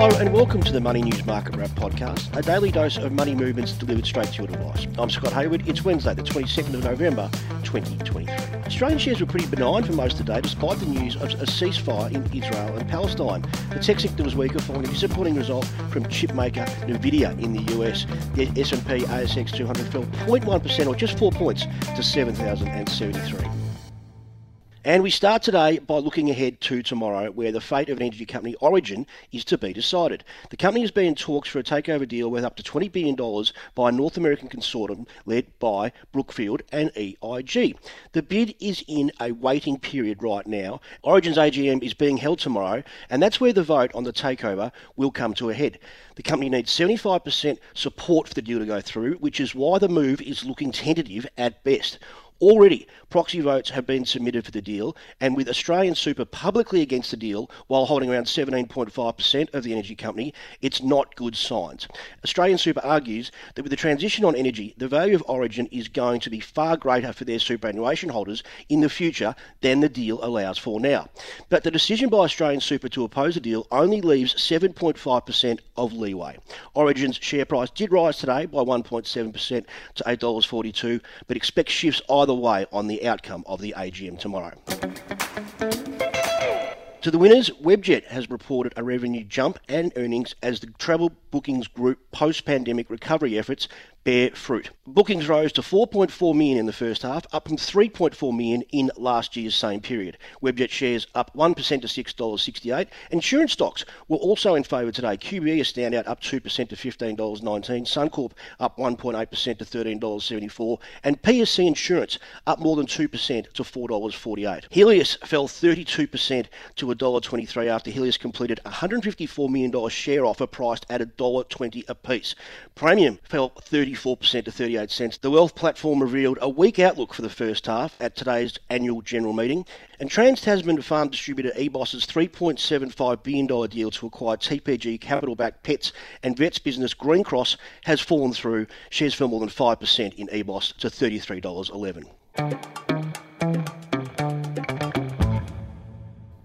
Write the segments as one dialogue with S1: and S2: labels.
S1: Hello and welcome to the Money News Market Wrap podcast, a daily dose of money movements delivered straight to your device. I'm Scott Hayward. It's Wednesday, the 22nd of November, 2023. Australian shares were pretty benign for most of the day, despite the news of a ceasefire in Israel and Palestine. The tech sector was weaker following a disappointing result from chipmaker Nvidia in the US. The S&P ASX 200 fell 0.1% or just four points to 7,073. And we start today by looking ahead to tomorrow, where the fate of an energy company, Origin, is to be decided. The company has been in talks for a takeover deal worth up to $20 billion by a North American consortium led by Brookfield and EIG. The bid is in a waiting period right now. Origin's AGM is being held tomorrow, and that's where the vote on the takeover will come to a head. The company needs 75% support for the deal to go through, which is why the move is looking tentative at best. Already, proxy votes have been submitted for the deal, and with Australian Super publicly against the deal while holding around 17.5% of the energy company, it's not good signs. Australian Super argues that with the transition on energy, the value of Origin is going to be far greater for their superannuation holders in the future than the deal allows for now. But the decision by Australian Super to oppose the deal only leaves 7.5% of leeway. Origin's share price did rise today by 1.7% to $8.42, but expect shifts either way on the outcome of the AGM tomorrow. To the winners, Webjet has reported a revenue jump and earnings as the travel bookings group post pandemic recovery efforts bear fruit. Bookings rose to 4.4 million in the first half, up from 3.4 million in last year's same period. Webjet shares up 1% to $6.68. Insurance stocks were also in favour today. QBE a standout up 2% to $15.19. Suncorp up 1.8% to $13.74. And PSC Insurance up more than 2% to $4.48. Healius fell 32% to $1.23 after Healius completed a $154 million share offer priced at $1.20 apiece. Praemium fell 30 34% to 38 cents. The wealth platform revealed a weak outlook for the first half at today's annual general meeting. And Trans Tasman farm distributor EBOS's $3.75 billion deal to acquire TPG capital backed pets and vets business Green Cross has fallen through. Shares fell more than 5% in EBOS to $33.11.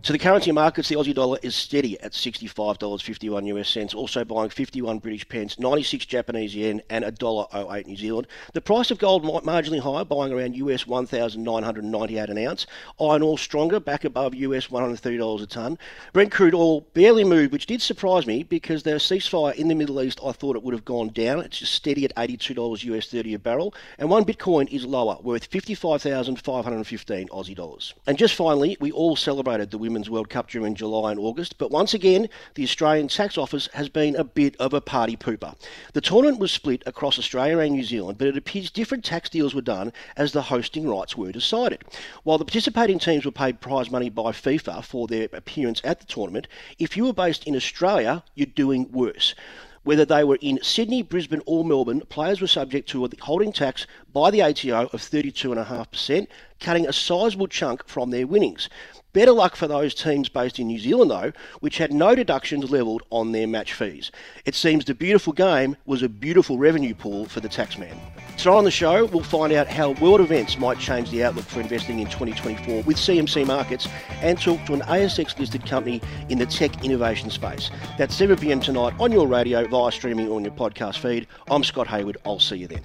S1: To the currency markets, the Aussie dollar is steady at $65.51 US cents, also buying 51 British pence, 96 Japanese yen, and $1.08 New Zealand. The price of gold marginally higher, buying around US 1,998 an ounce. Iron ore stronger, back above US $130 a tonne. Brent crude oil barely moved, which did surprise me because the ceasefire in the Middle East, I thought it would have gone down. It's just steady at $82 US 30 a barrel. And one Bitcoin is lower, worth 55,515 Aussie dollars. And just finally, we all celebrated the women Women's World Cup during July and August, but once again, the Australian Tax Office has been a bit of a party pooper. The tournament was split across Australia and New Zealand, but it appears different tax deals were done as the hosting rights were decided. While the participating teams were paid prize money by FIFA for their appearance at the tournament, if you were based in Australia, you're doing worse. Whether they were in Sydney, Brisbane, or Melbourne, players were subject to a holding tax by the ATO of 32.5%, cutting a sizable chunk from their winnings. Better luck for those teams based in New Zealand, though, which had no deductions levelled on their match fees. It seems the beautiful game was a beautiful revenue pool for the taxman. So on the show, we'll find out how world events might change the outlook for investing in 2024 with CMC Markets and talk to an ASX listed company in the tech innovation space. That's 7pm tonight on your radio, via streaming, or on your podcast feed. I'm Scott Hayward. I'll see you then.